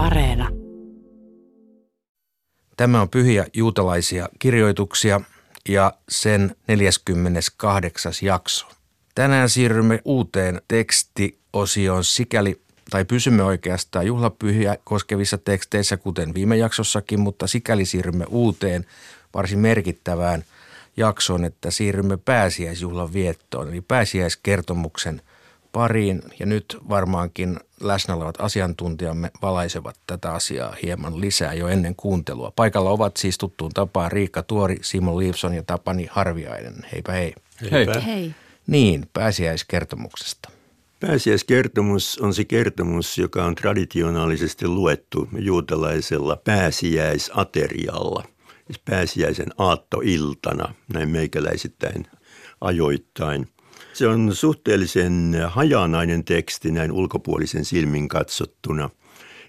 Areena. Tämä on pyhiä juutalaisia kirjoituksia ja sen 48. jakso. Tänään siirrymme uuteen tekstiosioon sikäli, tai pysymme oikeastaan juhlapyhiä koskevissa teksteissä, kuten viime jaksossakin, mutta sikäli siirrymme uuteen varsin merkittävään jaksoon, että siirrymme pääsiäisjuhlan viettoon, eli pääsiäiskertomuksen pariin. Ja nyt varmaankin läsnä olevat asiantuntijamme valaisevat tätä asiaa hieman lisää jo ennen kuuntelua. Paikalla ovat siis tuttuun tapaan Riikka Tuori, Simon Liivson ja Tapani Harviainen. Heipä hei. Heipä. Hei. Niin, pääsiäiskertomuksesta. Pääsiäiskertomus on se kertomus, joka on traditionaalisesti luettu juutalaisella pääsiäisaterialla, siis pääsiäisen aattoiltana, näin meikäläisittäin ajoittain. Se on suhteellisen hajanainen teksti näin ulkopuolisen silmin katsottuna.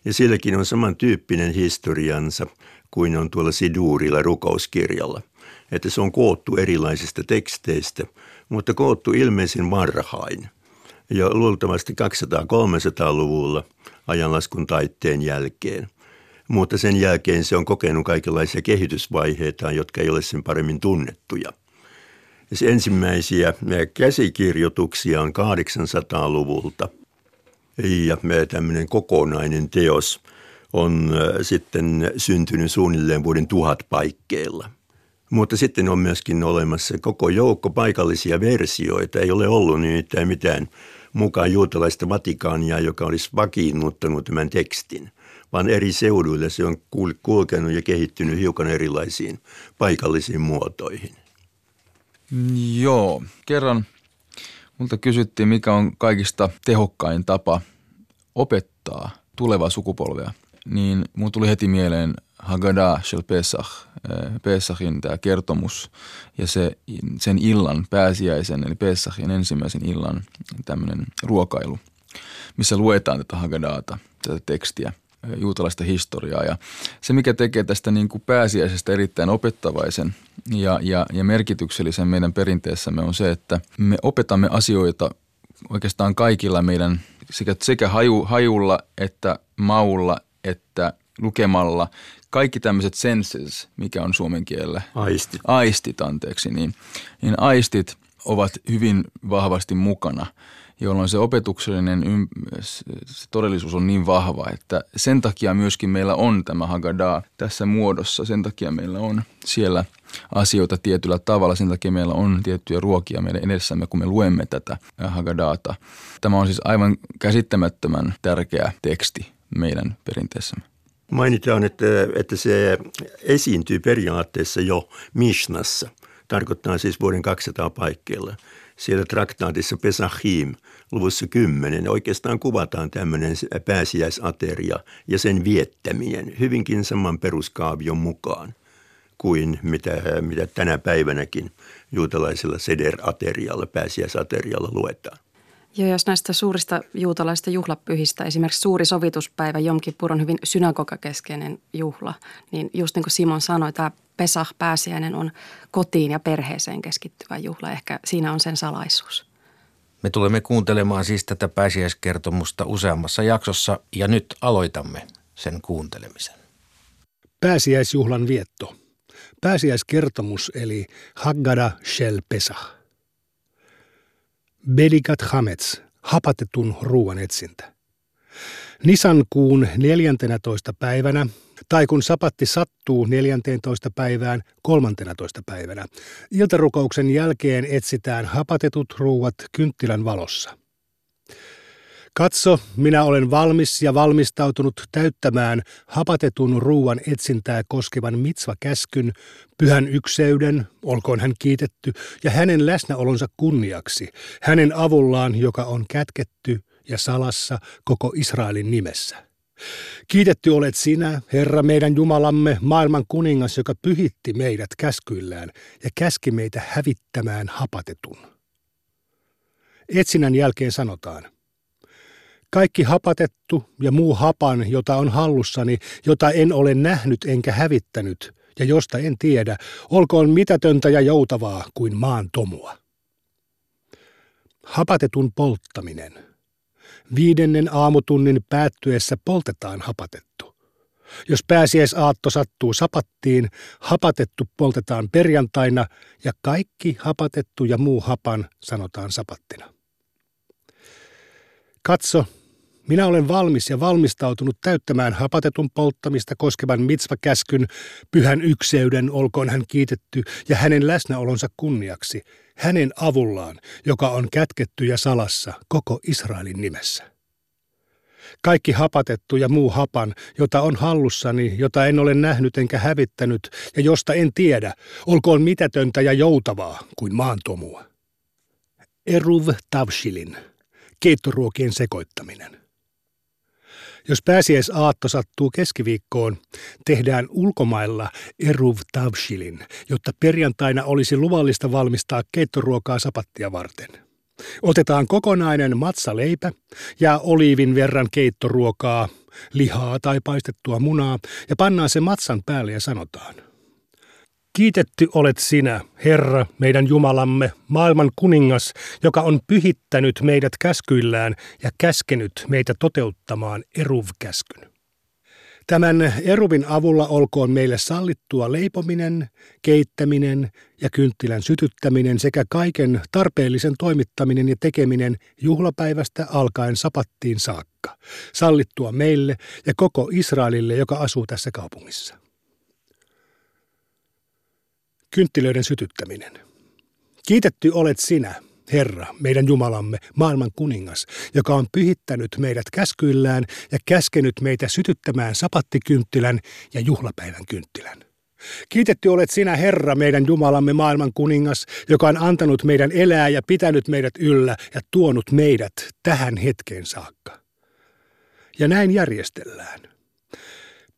Ja silläkin on samantyyppinen historiansa kuin on tuolla Sidurilla rukouskirjalla. Että se on koottu erilaisista teksteistä, mutta koottu ilmeisen varhain – jo luultavasti 200-300-luvulla ajanlaskun taitteen jälkeen. Mutta sen jälkeen se on kokenut kaikenlaisia kehitysvaiheita, jotka ei ole sen paremmin tunnettuja. Se ensimmäisiä käsikirjoituksia on 800-luvulta ja tämmöinen kokonainen teos on sitten syntynyt suunnilleen vuoden tuhat paikkeilla – mutta sitten on myöskin olemassa koko joukko paikallisia versioita. Ei ole ollut nimittäin mitään mukaan juutalaista Vatikaania, joka olisi vakiinnuttanut tämän tekstin, vaan eri seuduilla se on kulkenut ja kehittynyt hiukan erilaisiin paikallisiin muotoihin. Joo, kerran multa kysyttiin, mikä on kaikista tehokkain tapa opettaa tulevaa sukupolvea, niin mun tuli heti mieleen Haggadah shel Pesach, eh, Pesachin tämä kertomus ja se, sen illan pääsiäisen, eli Pesachin ensimmäisen illan tämmöinen ruokailu, missä luetaan tätä Haggadaata, tätä tekstiä, juutalaista historiaa. Ja se, mikä tekee tästä niin kuin pääsiäisestä erittäin opettavaisen ja, ja, ja merkityksellisen meidän perinteessämme on se, että me opetamme asioita oikeastaan kaikilla meidän sekä, sekä haju, hajulla että maulla että lukemalla kaikki tämmöiset senses, mikä on suomen kielellä. Aistit. Aistit, anteeksi. Niin, niin aistit ovat hyvin vahvasti mukana, jolloin se opetuksellinen se todellisuus on niin vahva, että sen takia myöskin meillä on tämä Haggadah tässä muodossa. Sen takia meillä on siellä asioita tietyllä tavalla. Sen takia meillä on tiettyjä ruokia meidän edessämme, kun me luemme tätä Haggadata. Tämä on siis aivan käsittämättömän tärkeä teksti meidän perinteessämme. Mainitaan, että, että se esiintyy periaatteessa jo Mishnassa. Tarkoittaa siis vuoden 200 paikkeilla. Siellä traktaatissa Pesachim luvussa 10 oikeastaan kuvataan tämmöinen pääsiäisateria ja sen viettäminen hyvinkin saman peruskaavion mukaan kuin mitä, mitä tänä päivänäkin juutalaisella seder-aterialla, pääsiäisaterialla luetaan. Ja jos näistä suurista juutalaisista juhlapyhistä, esimerkiksi suuri sovituspäivä Jom Kippur on hyvin synagogakeskeinen juhla, niin just niin kuin Simon sanoi, tämä Pesach pääsiäinen on kotiin ja perheeseen keskittyvä juhla. Ehkä siinä on sen salaisuus. Me tulemme kuuntelemaan siis tätä pääsiäiskertomusta useammassa jaksossa ja nyt aloitamme sen kuuntelemisen. Pääsiäisjuhlan vietto. Pääsiäiskertomus eli Haggada Shel Pesach. Belikat Hamets, hapatetun ruoan etsintä. Nisan kuun 14. päivänä, tai kun sapatti sattuu 14. päivään 13. päivänä, iltarukouksen jälkeen etsitään hapatetut ruuat kynttilän valossa. Katso, minä olen valmis ja valmistautunut täyttämään hapatetun ruuan etsintää koskevan mitsva-käskyn, pyhän ykseyden, olkoon hän kiitetty, ja hänen läsnäolonsa kunniaksi, hänen avullaan, joka on kätketty ja salassa koko Israelin nimessä. Kiitetty olet sinä, Herra meidän Jumalamme, maailman kuningas, joka pyhitti meidät käskyillään ja käski meitä hävittämään hapatetun. Etsinnän jälkeen sanotaan – kaikki hapatettu ja muu hapan, jota on hallussani, jota en ole nähnyt enkä hävittänyt, ja josta en tiedä, olkoon mitätöntä ja joutavaa kuin maan tomua. Hapatetun polttaminen. Viidennen aamutunnin päättyessä poltetaan hapatettu. Jos pääsiäisaatto sattuu sapattiin, hapatettu poltetaan perjantaina ja kaikki hapatettu ja muu hapan sanotaan sapattina. Katso, minä olen valmis ja valmistautunut täyttämään hapatetun polttamista koskevan mitsvakäskyn, pyhän ykseyden olkoon hän kiitetty ja hänen läsnäolonsa kunniaksi, hänen avullaan, joka on kätketty ja salassa koko Israelin nimessä. Kaikki hapatettu ja muu hapan, jota on hallussani, jota en ole nähnyt enkä hävittänyt ja josta en tiedä, olkoon mitätöntä ja joutavaa kuin maantomua. Eruv Tavshilin, keittoruokien sekoittaminen. Jos pääsiäisaatto sattuu keskiviikkoon, tehdään ulkomailla Eruv Tavshilin, jotta perjantaina olisi luvallista valmistaa keittoruokaa sapattia varten. Otetaan kokonainen matsaleipä ja oliivin verran keittoruokaa, lihaa tai paistettua munaa ja pannaan se matsan päälle ja sanotaan – Kiitetty olet sinä, Herra, meidän Jumalamme, maailman kuningas, joka on pyhittänyt meidät käskyillään ja käskenyt meitä toteuttamaan eruvkäskyn. Tämän eruvin avulla olkoon meille sallittua leipominen, keittäminen ja kynttilän sytyttäminen sekä kaiken tarpeellisen toimittaminen ja tekeminen juhlapäivästä alkaen sapattiin saakka, sallittua meille ja koko Israelille, joka asuu tässä kaupungissa. Kynttilöiden sytyttäminen. Kiitetty olet sinä, Herra, meidän Jumalamme, maailman kuningas, joka on pyhittänyt meidät käskyillään ja käskenyt meitä sytyttämään sapattikynttilän ja juhlapäivän kynttilän. Kiitetty olet sinä, Herra, meidän Jumalamme, maailman kuningas, joka on antanut meidän elää ja pitänyt meidät yllä ja tuonut meidät tähän hetkeen saakka. Ja näin järjestellään.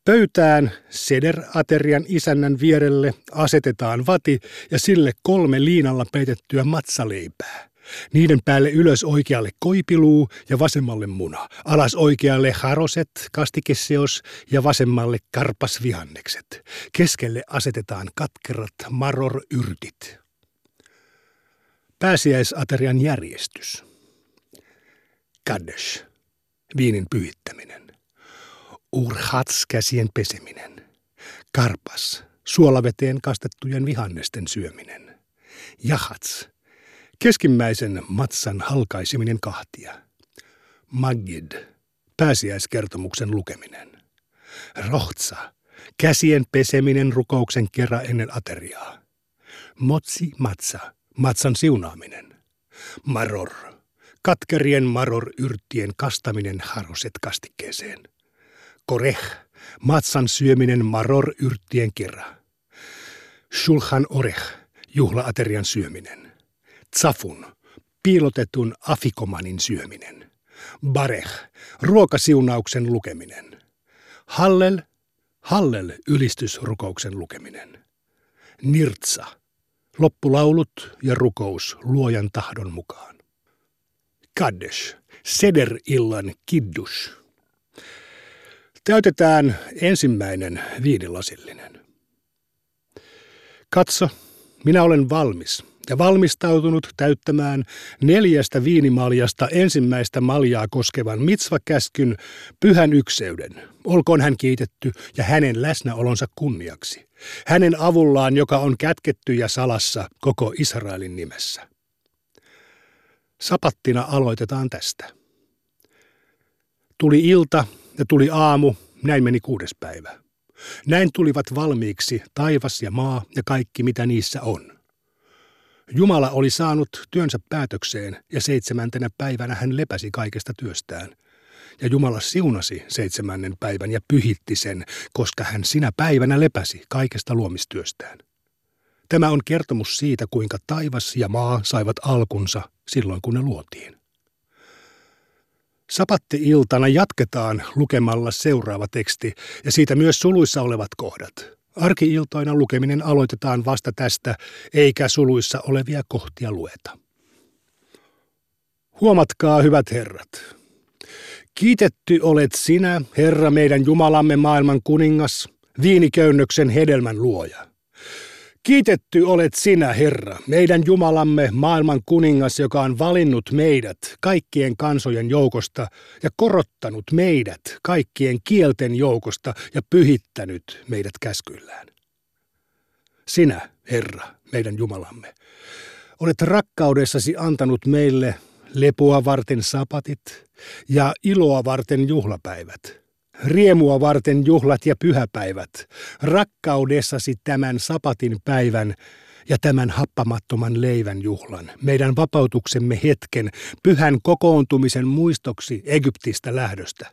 Pöytään Seder-aterian isännän vierelle asetetaan vati ja sille kolme liinalla peitettyä matsaleipää. Niiden päälle ylös oikealle koipiluu ja vasemmalle muna. Alas oikealle haroset, kastikesseos ja vasemmalle karpasvihannekset. Keskelle asetetaan katkerat maror-yrtit. Pääsiäisaterian järjestys. Kaddesh, viinin pyhittäminen. Urhats käsien peseminen. Karpas, suolaveteen kastettujen vihannesten syöminen. Jahats, keskimmäisen matsan halkaiseminen kahtia. Magid, pääsiäiskertomuksen lukeminen. Rohtsa, käsien peseminen rukouksen kerran ennen ateriaa. Motsi matsa, matsan siunaaminen. Maror, katkerien maror-yrttien kastaminen haroset kastikkeeseen. Koreh, matsan syöminen maror-yrttien kerran. Shulchan oreh, juhlaaterian syöminen. Tsafun, piilotetun afikomanin syöminen. Bareh, ruokasiunauksen lukeminen. Hallel, Hallel, ylistysrukouksen lukeminen. Nirtsa, loppulaulut ja rukous luojan tahdon mukaan. Kaddesh, seder-illan kiddus. Täytetään ensimmäinen viinilasillinen. Katso, minä olen valmis ja valmistautunut täyttämään neljästä viinimaljasta ensimmäistä maljaa koskevan mitsvakäskyn pyhän ykseyden. Olkoon hän kiitetty ja hänen läsnäolonsa kunniaksi. Hänen avullaan, joka on kätketty ja salassa koko Israelin nimessä. Sapattina aloitetaan tästä. Tuli ilta ja tuli aamu, näin meni kuudes päivä. Näin tulivat valmiiksi taivas ja maa ja kaikki mitä niissä on. Jumala oli saanut työnsä päätökseen ja seitsemäntenä päivänä hän lepäsi kaikesta työstään. Ja Jumala siunasi seitsemännen päivän ja pyhitti sen, koska hän sinä päivänä lepäsi kaikesta luomistyöstään. Tämä on kertomus siitä, kuinka taivas ja maa saivat alkunsa silloin, kun ne luotiin. Sapatti-iltana jatketaan lukemalla seuraava teksti ja siitä myös suluissa olevat kohdat. Arkiiltoina lukeminen aloitetaan vasta tästä, eikä suluissa olevia kohtia lueta. Huomatkaa, hyvät herrat. Kiitetty olet sinä, Herra meidän Jumalamme maailman kuningas, viiniköynnöksen hedelmän luoja. Kiitetty olet sinä, Herra, meidän Jumalamme, maailman kuningas, joka on valinnut meidät kaikkien kansojen joukosta ja korottanut meidät kaikkien kielten joukosta ja pyhittänyt meidät käskyllään. Sinä, Herra, meidän Jumalamme, olet rakkaudessasi antanut meille lepoa varten sapatit ja iloa varten juhlapäivät – riemua varten juhlat ja pyhäpäivät, rakkaudessasi tämän sapatin päivän ja tämän happamattoman leivän juhlan, meidän vapautuksemme hetken, pyhän kokoontumisen muistoksi Egyptistä lähdöstä.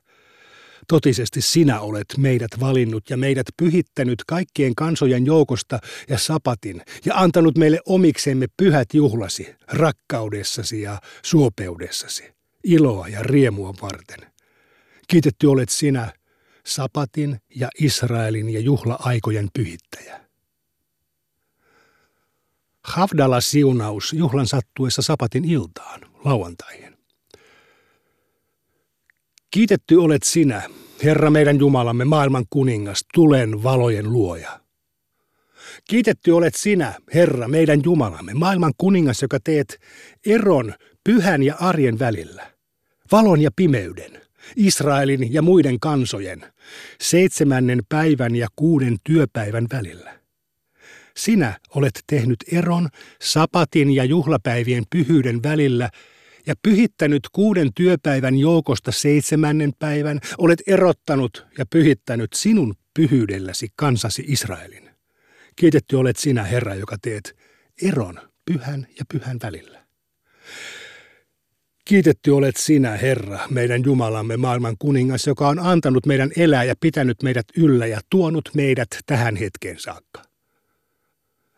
Totisesti sinä olet meidät valinnut ja meidät pyhittänyt kaikkien kansojen joukosta ja sapatin ja antanut meille omiksemme pyhät juhlasi, rakkaudessasi ja suopeudessasi, iloa ja riemua varten. Kiitetty olet sinä, Sapatin ja Israelin ja juhla-aikojen pyhittäjä. Havdala siunaus juhlan sattuessa Sapatin iltaan, lauantaihin. Kiitetty olet sinä, Herra meidän Jumalamme, maailman kuningas, tulen valojen luoja. Kiitetty olet sinä, Herra, meidän Jumalamme, maailman kuningas, joka teet eron pyhän ja arjen välillä, valon ja pimeyden, Israelin ja muiden kansojen, seitsemännen päivän ja kuuden työpäivän välillä. Sinä olet tehnyt eron sapatin ja juhlapäivien pyhyyden välillä ja pyhittänyt kuuden työpäivän joukosta seitsemännen päivän, olet erottanut ja pyhittänyt sinun pyhyydelläsi kansasi Israelin. Kiitetty olet sinä, Herra, joka teet eron pyhän ja pyhän välillä. Kiitetty olet sinä, Herra, meidän Jumalamme, maailman kuningas, joka on antanut meidän elää ja pitänyt meidät yllä ja tuonut meidät tähän hetkeen saakka.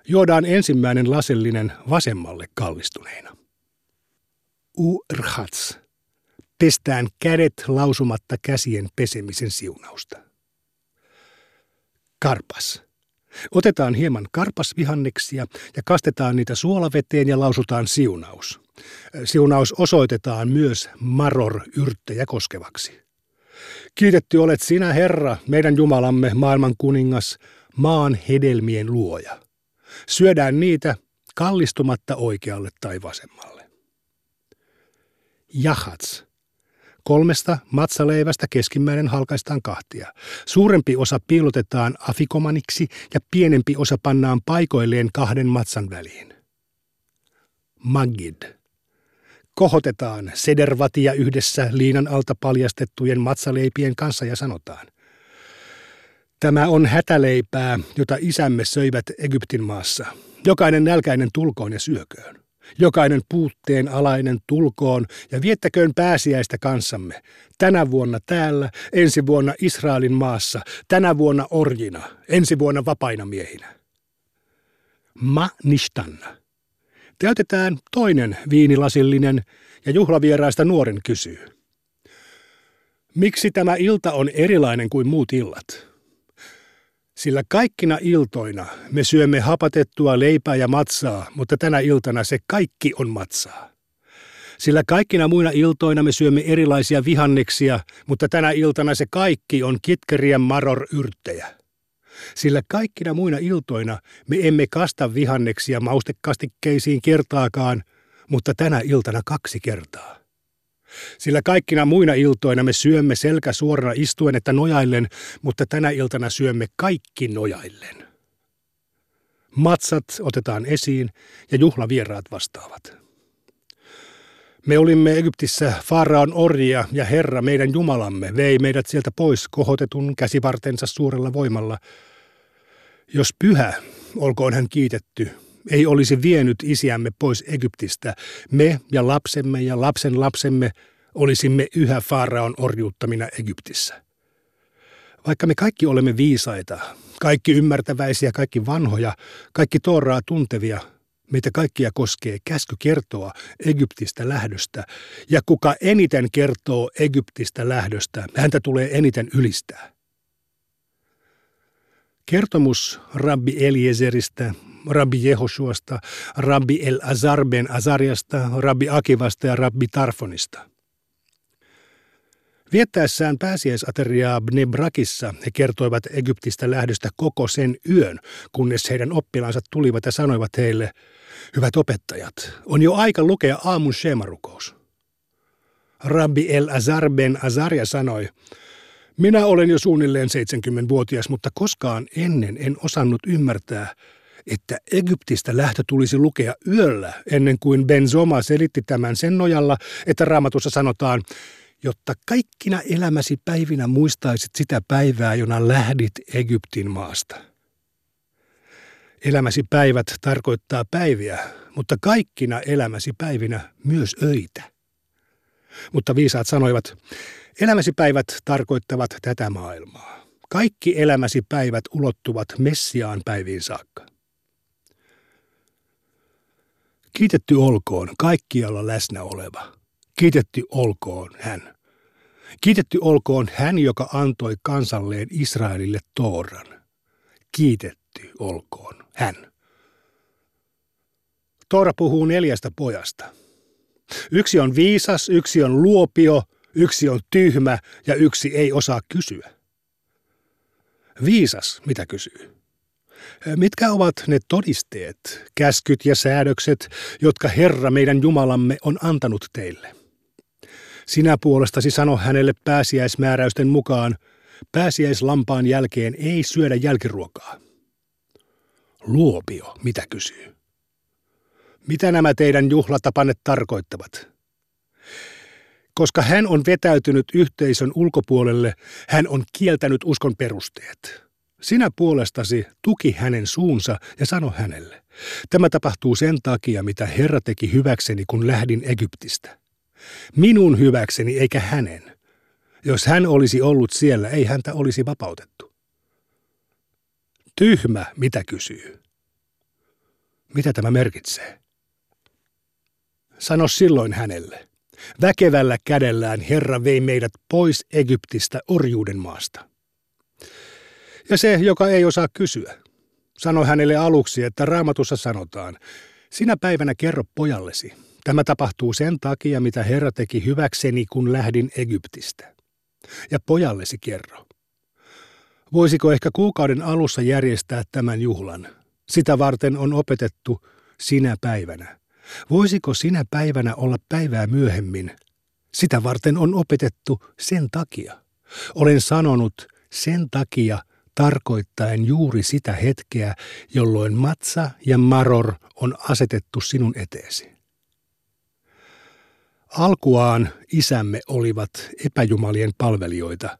Juodaan ensimmäinen lasellinen vasemmalle kallistuneena. Urhats. Pestään kädet lausumatta käsien pesemisen siunausta. Karpas. Otetaan hieman karpasvihanneksia ja kastetaan niitä suolaveteen ja lausutaan siunaus. Siunaus osoitetaan myös maror-yrttejä koskevaksi. Kiitetty olet sinä, Herra, meidän Jumalamme, maailman kuningas, maan hedelmien luoja. Syödään niitä kallistumatta oikealle tai vasemmalle. Jahats. Kolmesta matsaleivästä keskimmäinen halkaistaan kahtia. Suurempi osa piilotetaan afikomaniksi ja pienempi osa pannaan paikoilleen kahden matsan väliin. Magid. Kohotetaan sedervatia yhdessä liinan alta paljastettujen matsaleipien kanssa ja sanotaan. Tämä on hätäleipää, jota isämme söivät Egyptin maassa. Jokainen nälkäinen tulkoon ja syököön. Jokainen puutteen alainen tulkoon ja viettäköön pääsiäistä kanssamme. Tänä vuonna täällä, ensi vuonna Israelin maassa, tänä vuonna orjina, ensi vuonna vapaina miehinä. Ma nishtanna. Täytetään toinen viinilasillinen ja juhlavieraista nuoren kysyy. Miksi tämä ilta on erilainen kuin muut illat? Sillä kaikkina iltoina me syömme hapatettua leipää ja matsaa, mutta tänä iltana se kaikki on matsaa. Sillä kaikkina muina iltoina me syömme erilaisia vihanneksia, mutta tänä iltana se kaikki on kitkeriä maror yrttejä. Sillä kaikkina muina iltoina me emme kasta vihanneksia maustekastikkeisiin kertaakaan, mutta tänä iltana kaksi kertaa. Sillä kaikkina muina iltoina me syömme selkä suorana istuen että nojaillen, mutta tänä iltana syömme kaikki nojaillen. Matsat otetaan esiin ja juhlavieraat vastaavat. Me olimme Egyptissä Faaraon orjia ja Herra meidän Jumalamme vei meidät sieltä pois kohotetun käsivartensa suurella voimalla. Jos pyhä, olkoon hän kiitetty, ei olisi vienyt isiämme pois Egyptistä, me ja lapsemme ja lapsen lapsemme olisimme yhä Faaraon orjuuttamina Egyptissä. Vaikka me kaikki olemme viisaita, kaikki ymmärtäväisiä, kaikki vanhoja, kaikki Tooraa tuntevia, meitä kaikkia koskee käsky kertoa Egyptistä lähdöstä, ja kuka eniten kertoo Egyptistä lähdöstä, häntä tulee eniten ylistää. Kertomus Rabbi Eliezeristä, Rabbi Jehoshuasta, Rabbi El Azarben Azariasta, Rabbi Akivasta ja Rabbi Tarfonista. Viettäessään pääsiäisateriaa Bnebrakissa he kertoivat Egyptistä lähdöstä koko sen yön, kunnes heidän oppilaansa tulivat ja sanoivat heille, hyvät opettajat, on jo aika lukea aamun shemarukous. Rabbi El Azar ben Azaria sanoi, minä olen jo suunnilleen 70-vuotias, mutta koskaan ennen en osannut ymmärtää, että Egyptistä lähtö tulisi lukea yöllä, ennen kuin Ben Zoma selitti tämän sen nojalla, että raamatussa sanotaan, jotta kaikkina elämäsi päivinä muistaisit sitä päivää, jona lähdit Egyptin maasta. Elämäsi päivät tarkoittaa päiviä, mutta kaikkina elämäsi päivinä myös öitä. Mutta viisaat sanoivat, elämäsi päivät tarkoittavat tätä maailmaa. Kaikki elämäsi päivät ulottuvat Messiaan päiviin saakka. Kiitetty olkoon kaikkialla läsnä oleva. Kiitetty olkoon hän. Kiitetty olkoon hän, joka antoi kansalleen Israelille Tooran. Kiitetty olkoon hän. Toora puhuu neljästä pojasta. Yksi on viisas, yksi on luopio, yksi on tyhmä ja yksi ei osaa kysyä. Viisas, mitä kysyy? Mitkä ovat ne todisteet, käskyt ja säädökset, jotka Herra meidän Jumalamme on antanut teille? Sinä puolestasi sano hänelle pääsiäismääräysten mukaan, pääsiäislampaan jälkeen ei syödä jälkiruokaa. Luopio, mitä kysyy? Mitä nämä teidän juhlatapanne tarkoittavat? Koska hän on vetäytynyt yhteisön ulkopuolelle, hän on kieltänyt uskon perusteet. Sinä puolestasi tuki hänen suunsa ja sano hänelle, tämä tapahtuu sen takia, mitä Herra teki hyväkseni, kun lähdin Egyptistä. Minun hyväkseni eikä hänen. Jos hän olisi ollut siellä, ei häntä olisi vapautettu. Tyhmä, mitä kysyy? Mitä tämä merkitsee? Sano silloin hänelle. Väkevällä kädellään Herra vei meidät pois Egyptistä orjuuden maasta. Ja se, joka ei osaa kysyä, sano hänelle aluksi, että raamatussa sanotaan, sinä päivänä kerro pojallesi. Tämä tapahtuu sen takia, mitä Herra teki hyväkseni, kun lähdin Egyptistä. Ja pojallesi kerro. Voisiko ehkä kuukauden alussa järjestää tämän juhlan? Sitä varten on opetettu sinä päivänä. Voisiko sinä päivänä olla päivää myöhemmin? Sitä varten on opetettu sen takia. Olen sanonut sen takia, tarkoittaen juuri sitä hetkeä, jolloin matsa ja maror on asetettu sinun eteesi. Alkuaan isämme olivat epäjumalien palvelijoita,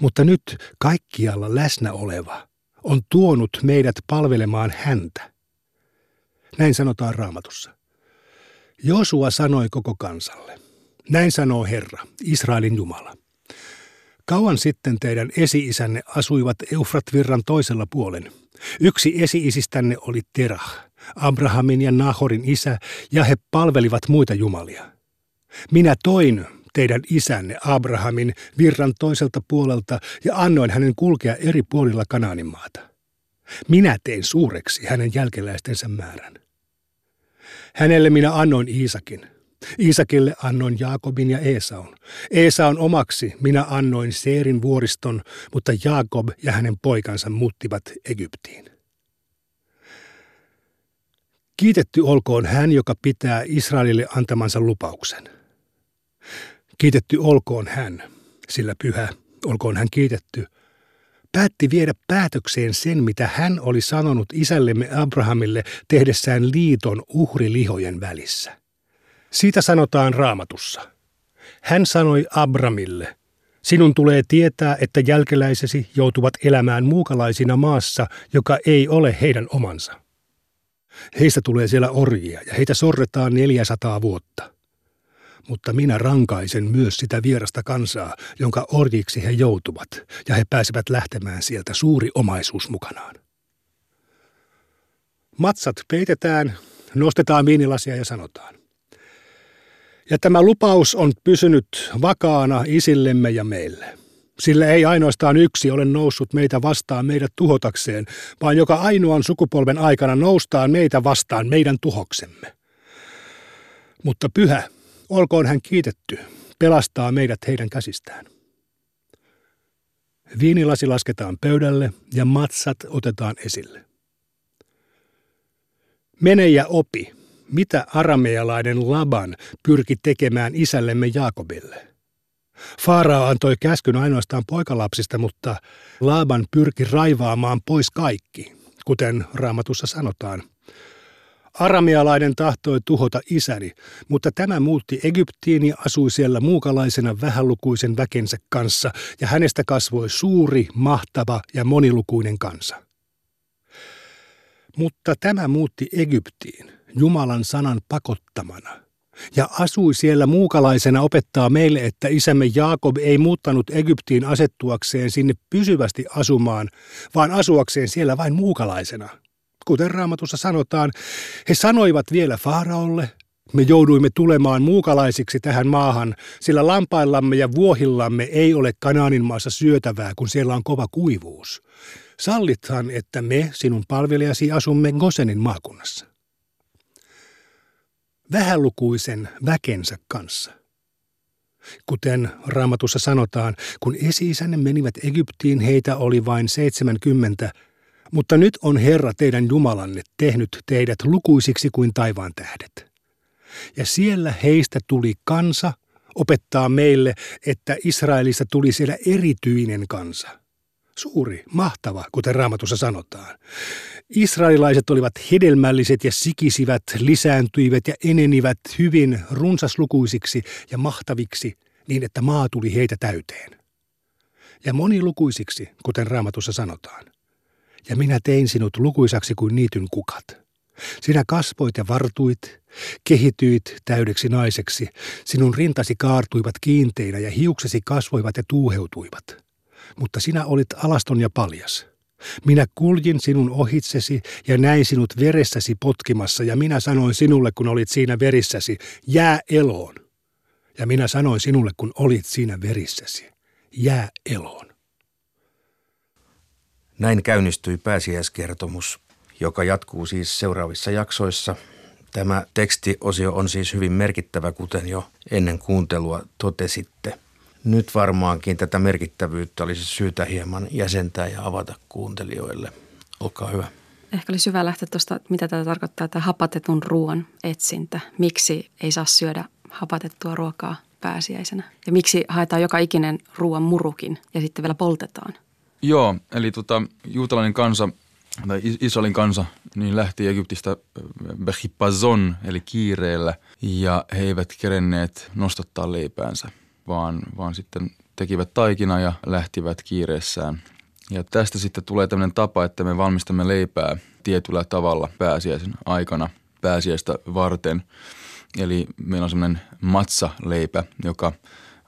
mutta nyt kaikkialla läsnä oleva on tuonut meidät palvelemaan häntä. Näin sanotaan raamatussa. Josua sanoi koko kansalle. Näin sanoo Herra, Israelin Jumala. Kauan sitten teidän esi-isänne asuivat Eufrat-virran toisella puolen. Yksi esi-isistänne oli Terah, Abrahamin ja Nahorin isä, ja he palvelivat muita jumalia. Minä toin teidän isänne Abrahamin virran toiselta puolelta ja annoin hänen kulkea eri puolilla Kanaanin maata. Minä tein suureksi hänen jälkeläistensä määrän. Hänelle minä annoin Iisakin, Iisakille annoin Jaakobin ja Esaun. Esaun omaksi minä annoin Seerin vuoriston, mutta Jaakob ja hänen poikansa muuttivat Egyptiin. Kiitetty olkoon hän, joka pitää Israelille antamansa lupauksen. Kiitetty olkoon hän, sillä pyhä, olkoon hän kiitetty, päätti viedä päätökseen sen, mitä hän oli sanonut isällemme Abrahamille tehdessään liiton uhrilihojen välissä. Siitä sanotaan raamatussa. Hän sanoi Abramille, sinun tulee tietää, että jälkeläisesi joutuvat elämään muukalaisina maassa, joka ei ole heidän omansa. Heistä tulee siellä orjia ja heitä sorretaan 400 vuotta. Mutta minä rankaisen myös sitä vierasta kansaa, jonka orjiksi he joutuvat, ja he pääsevät lähtemään sieltä suuri omaisuus mukanaan. Matsat peitetään, nostetaan viinilasia ja sanotaan. Ja tämä lupaus on pysynyt vakaana isillemme ja meille. Sillä ei ainoastaan yksi ole noussut meitä vastaan meidät tuhotakseen, vaan joka ainoan sukupolven aikana noustaan meitä vastaan meidän tuhoksemme. Mutta pyhä, olkoon hän kiitetty, pelastaa meidät heidän käsistään. Viinilasi lasketaan pöydälle ja matsat otetaan esille. Mene ja opi, mitä aramealainen Laban pyrki tekemään isällemme Jaakobille. Faarao antoi käskyn ainoastaan poikalapsista, mutta Laban pyrki raivaamaan pois kaikki, kuten raamatussa sanotaan – Aramealainen tahtoi tuhota isäni, mutta tämä muutti Egyptiin ja asui siellä muukalaisena vähälukuisen väkensä kanssa, ja hänestä kasvoi suuri, mahtava ja monilukuinen kansa. Mutta tämä muutti Egyptiin Jumalan sanan pakottamana, ja asui siellä muukalaisena opettaa meille, että isämme Jaakob ei muuttanut Egyptiin asettuakseen sinne pysyvästi asumaan, vaan asuakseen siellä vain muukalaisena – Kuten raamatussa sanotaan, he sanoivat vielä Faaraolle, me jouduimme tulemaan muukalaisiksi tähän maahan, sillä lampaillamme ja vuohillamme ei ole Kanaanin maassa syötävää, kun siellä on kova kuivuus. Sallithan, että me, sinun palvelijasi, asumme Gosenin maakunnassa. Vähälukuisen väkensä kanssa. Kuten raamatussa sanotaan, kun esi-isänne menivät Egyptiin, heitä oli vain 70 mutta nyt on Herra teidän Jumalanne tehnyt teidät lukuisiksi kuin taivaan tähdet. Ja siellä heistä tuli kansa opettaa meille, että Israelista tuli siellä erityinen kansa. Suuri, mahtava, kuten raamatussa sanotaan. Israelilaiset olivat hedelmälliset ja sikisivät, lisääntyivät ja enenivät hyvin runsaslukuisiksi ja mahtaviksi niin, että maa tuli heitä täyteen. Ja monilukuisiksi, kuten raamatussa sanotaan ja minä tein sinut lukuisaksi kuin niityn kukat. Sinä kasvoit ja vartuit, kehityit täydeksi naiseksi, sinun rintasi kaartuivat kiinteinä ja hiuksesi kasvoivat ja tuuheutuivat. Mutta sinä olit alaston ja paljas. Minä kuljin sinun ohitsesi ja näin sinut veressäsi potkimassa ja minä sanoin sinulle, kun olit siinä verissäsi, jää eloon. Ja minä sanoin sinulle, kun olit siinä verissäsi, jää eloon. Näin käynnistyi pääsiäiskertomus, joka jatkuu siis seuraavissa jaksoissa. Tämä tekstiosio on siis hyvin merkittävä, kuten jo ennen kuuntelua totesitte. Nyt varmaankin tätä merkittävyyttä olisi syytä hieman jäsentää ja avata kuuntelijoille. Olkaa hyvä. Ehkä olisi hyvä lähteä tuosta, mitä tätä tarkoittaa, tämä hapatetun ruoan etsintä. Miksi ei saa syödä hapatettua ruokaa pääsiäisenä? Ja miksi haetaan joka ikinen ruoan murukin ja sitten vielä poltetaan? Joo, eli tota, juutalainen kansa tai Israelin kansa niin lähti Egyptistä Behipazon eli kiireellä ja he eivät kerenneet nostattaa leipäänsä, vaan, vaan sitten tekivät taikina ja lähtivät kiireessään. Ja tästä sitten tulee tämmöinen tapa, että me valmistamme leipää tietyllä tavalla pääsiäisen aikana pääsiäistä varten. Eli meillä on semmoinen matsaleipä, joka –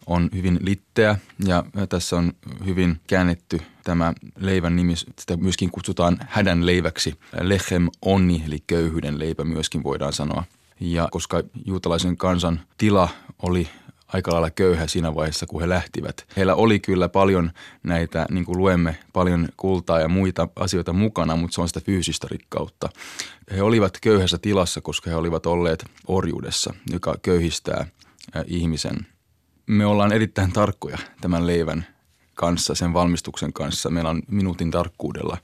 on hyvin litteä ja tässä on hyvin käännetty tämä leivän nimi, sitä myöskin kutsutaan hädän leiväksi. Lechem onni, eli köyhyyden leipä myöskin voidaan sanoa. Ja koska juutalaisen kansan tila oli aika lailla köyhä siinä vaiheessa, kun he lähtivät. Heillä oli kyllä paljon näitä, niin kuin luemme, paljon kultaa ja muita asioita mukana, mutta se on sitä fyysistä rikkautta. He olivat köyhässä tilassa, koska he olivat olleet orjuudessa, joka köyhistää ihmisen – me ollaan erittäin tarkkoja tämän leivän kanssa, sen valmistuksen kanssa. Meillä on minuutin tarkkuudella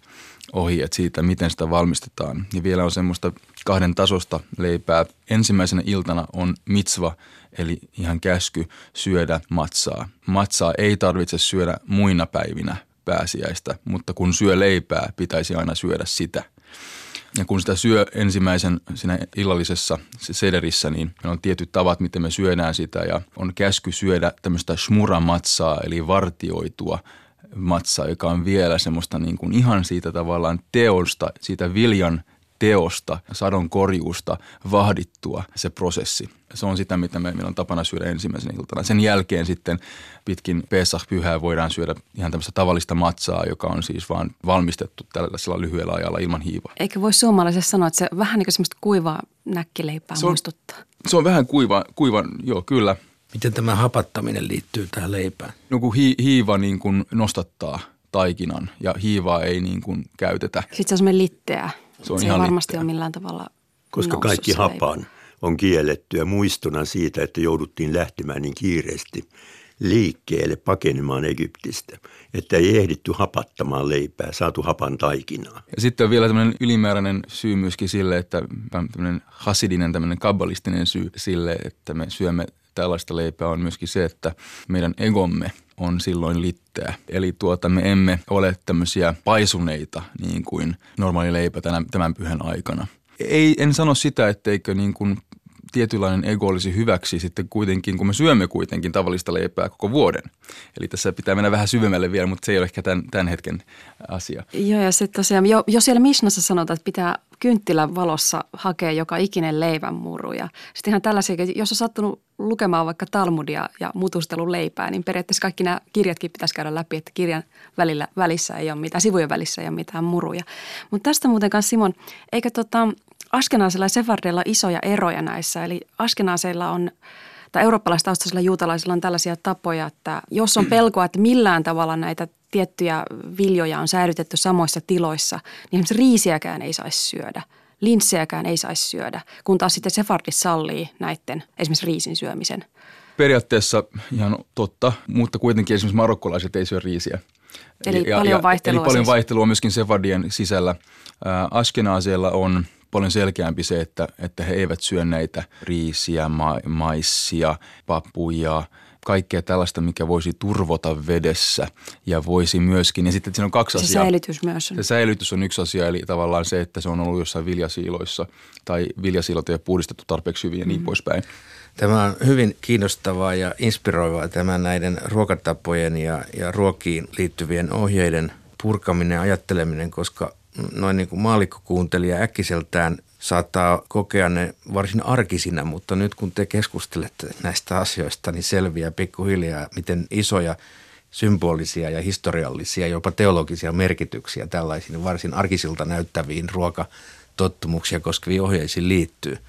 ohjeet siitä, miten sitä valmistetaan. Ja vielä on semmoista kahden tasosta leipää. Ensimmäisenä iltana on mitsva, eli ihan käsky syödä matsaa. Matsaa ei tarvitse syödä muina päivinä pääsiäistä, mutta kun syö leipää, pitäisi aina syödä sitä. Ja kun sitä syö ensimmäisen siinä illallisessa sederissä, niin meillä on tietyt tavat, miten me syödään sitä. Ja on käsky syödä tämmöistä shmura-matsaa, eli vartioitua matsaa, joka on vielä semmoista niin kuin ihan siitä tavallaan teosta, siitä viljan teosta, sadon korjuusta vahdittua se prosessi. Se on sitä, mitä meillä on tapana syödä ensimmäisen iltana. Sen jälkeen sitten pitkin Pesach-pyhää voidaan syödä ihan tämmöistä tavallista matsaa, joka on siis vaan valmistettu tällaisella lyhyellä ajalla ilman hiivaa. Eikä voi suomalaisessa sanoa, että se vähän niin kuin semmoista kuivaa näkkileipää se on, muistuttaa. Se on vähän kuiva, kuiva, joo kyllä. Miten tämä hapattaminen liittyy tähän leipään? No kun hi, hiiva niin kuin nostattaa taikinan ja hiivaa ei niin kuin käytetä. Sitten se on semmoinen litteä. Se, on se ihan varmasti litteä. on millään tavalla Koska kaikki hapa on, on kiellettyä muistona siitä, että jouduttiin lähtemään niin kiireesti liikkeelle pakenemaan Egyptistä, että ei ehditty hapattamaan leipää, saatu hapan taikinaa. Ja sitten on vielä tämmöinen ylimääräinen syy myöskin sille, että tämmöinen hasidinen, tämmöinen kabbalistinen syy sille, että me syömme tällaista leipää on myöskin se, että meidän egomme on silloin litteä. Eli tuota, me emme ole tämmöisiä paisuneita niin kuin normaali leipä tämän, tämän pyhän aikana. Ei, en sano sitä, etteikö niin kuin tietynlainen ego olisi hyväksi sitten kuitenkin, kun me syömme kuitenkin tavallista leipää koko vuoden. Eli tässä pitää mennä vähän syvemmälle vielä, mutta se ei ole ehkä tämän, tämän hetken asia. Joo, ja sitten tosiaan, jo, jo siellä Mishnassa sanotaan, että pitää kynttilän valossa hakea joka ikinen leivänmuru. Ja sitten ihan tällaisia, jos on sattunut lukemaan vaikka Talmudia ja mutustelun leipää, niin periaatteessa kaikki nämä kirjatkin pitäisi käydä läpi, että kirjan välillä, välissä ei ole mitään, sivujen välissä ei ole mitään muruja. Mutta tästä muuten kanssa Simon, eikö tota, Askenaasilla ja Sefardilla isoja eroja näissä. Eli Askenaaseilla on tai eurooppalaistaustaisilla juutalaisilla on tällaisia tapoja, että jos on pelkoa, että millään tavalla näitä tiettyjä viljoja on säilytetty samoissa tiloissa, niin esimerkiksi riisiäkään ei saisi syödä. Linssejäkään ei saisi syödä, kun taas sitten Sefardis sallii näiden esimerkiksi riisin syömisen. Periaatteessa ihan totta, mutta kuitenkin esimerkiksi marokkolaiset ei syö riisiä. Eli ja, paljon vaihtelua. Eli paljon siis. vaihtelua myöskin Sefardien sisällä. Askenaaseilla on paljon selkeämpi se, että, että he eivät syö näitä riisiä, ma- maissia, papuja, kaikkea tällaista, mikä voisi turvota vedessä ja voisi myöskin, ja sitten siinä on kaksi se asiaa. Säilytys myös on. Se säilytys on yksi asia, eli tavallaan se, että se on ollut jossain viljasiiloissa tai viljasiilot ei ole puhdistettu tarpeeksi hyvin ja niin mm. poispäin. Tämä on hyvin kiinnostavaa ja inspiroivaa tämä näiden ruokatapojen ja, ja ruokiin liittyvien ohjeiden purkaminen ja ajatteleminen, koska noin niin kuin maallikkokuuntelija äkkiseltään saattaa kokea ne varsin arkisina, mutta nyt kun te keskustelette näistä asioista, niin selviää pikkuhiljaa, miten isoja symbolisia ja historiallisia, jopa teologisia merkityksiä tällaisiin varsin arkisilta näyttäviin ruokatottumuksia koskeviin ohjeisiin liittyy –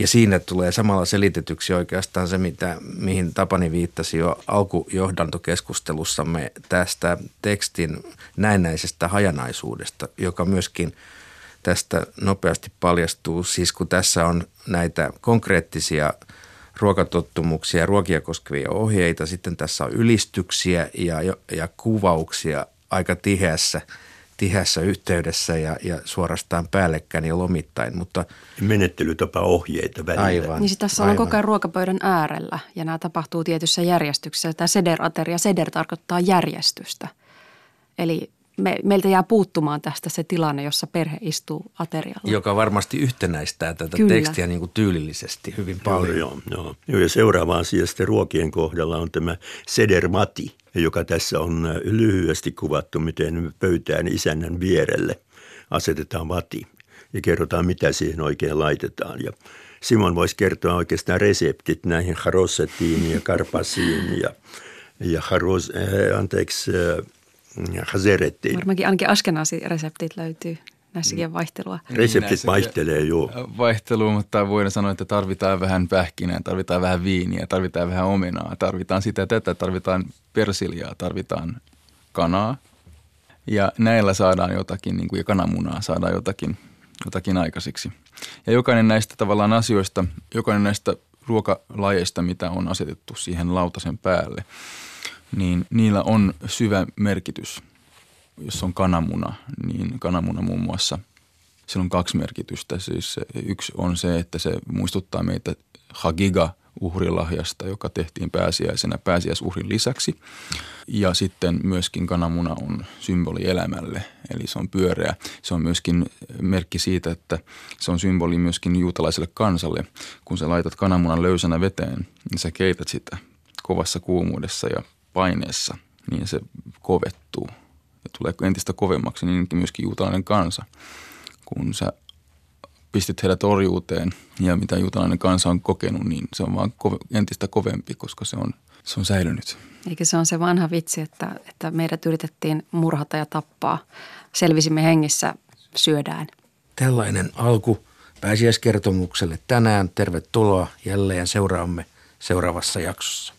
ja siinä tulee samalla selitetyksi oikeastaan se, mitä, mihin Tapani viittasi jo alkujohdantokeskustelussamme tästä tekstin näennäisestä hajanaisuudesta, joka myöskin tästä nopeasti paljastuu. Siis kun tässä on näitä konkreettisia ruokatottumuksia ruokia koskevia ohjeita, sitten tässä on ylistyksiä ja, ja kuvauksia aika tiheässä – tiheässä yhteydessä ja, ja suorastaan päällekkäin ja lomittain. Mutta Menettelytapa ohjeita välillä. Aivan. Niin tässä on koko ajan ruokapöydän äärellä ja nämä tapahtuu tietyssä järjestyksessä. Tämä seder-ateria, seder tarkoittaa järjestystä. Eli me, meiltä jää puuttumaan tästä se tilanne, jossa perhe istuu aterialla. Joka varmasti yhtenäistää tätä Kyllä. tekstiä niin kuin tyylillisesti hyvin paljon. Joo, joo, joo. Ja seuraava asia sitten ruokien kohdalla on tämä sedermati, joka tässä on äh, lyhyesti kuvattu, miten pöytään isännän vierelle asetetaan vati ja kerrotaan, mitä siihen oikein laitetaan. Ja Simon voisi kertoa oikeastaan reseptit näihin harossetiin ja karpasiin ja, ja haros, äh, anteeksi, äh, hazerettiin. Varmaankin ainakin reseptit löytyy näissäkin vaihtelua. Reseptit niin, vaihtelee, joo. Vaihtelu, mutta voidaan sanoa, että tarvitaan vähän pähkinää, tarvitaan vähän viiniä, tarvitaan vähän omenaa, tarvitaan sitä tätä, tarvitaan persiljaa, tarvitaan kanaa. Ja näillä saadaan jotakin, niin kuin, ja kananmunaa saadaan jotakin, jotakin aikaiseksi. Ja jokainen näistä tavallaan asioista, jokainen näistä ruokalajeista, mitä on asetettu siihen lautasen päälle, niin niillä on syvä merkitys – jos on kananmuna, niin kananmuna muun muassa, sillä on kaksi merkitystä. Siis yksi on se, että se muistuttaa meitä Hagiga uhrilahjasta, joka tehtiin pääsiäisenä pääsiäisuhrin lisäksi. Ja sitten myöskin kananmuna on symboli elämälle, eli se on pyöreä. Se on myöskin merkki siitä, että se on symboli myöskin juutalaiselle kansalle. Kun sä laitat kananmunan löysänä veteen, niin sä keität sitä kovassa kuumuudessa ja paineessa, niin se kovettuu ja tulee entistä kovemmaksi, niin myöskin juutalainen kansa. Kun sä pistit heidät orjuuteen ja mitä juutalainen kansa on kokenut, niin se on vaan entistä kovempi, koska se on, se on säilynyt. Eikä se on se vanha vitsi, että, että meidät yritettiin murhata ja tappaa. Selvisimme hengissä, syödään. Tällainen alku pääsiäiskertomukselle tänään. Tervetuloa jälleen seuraamme seuraavassa jaksossa.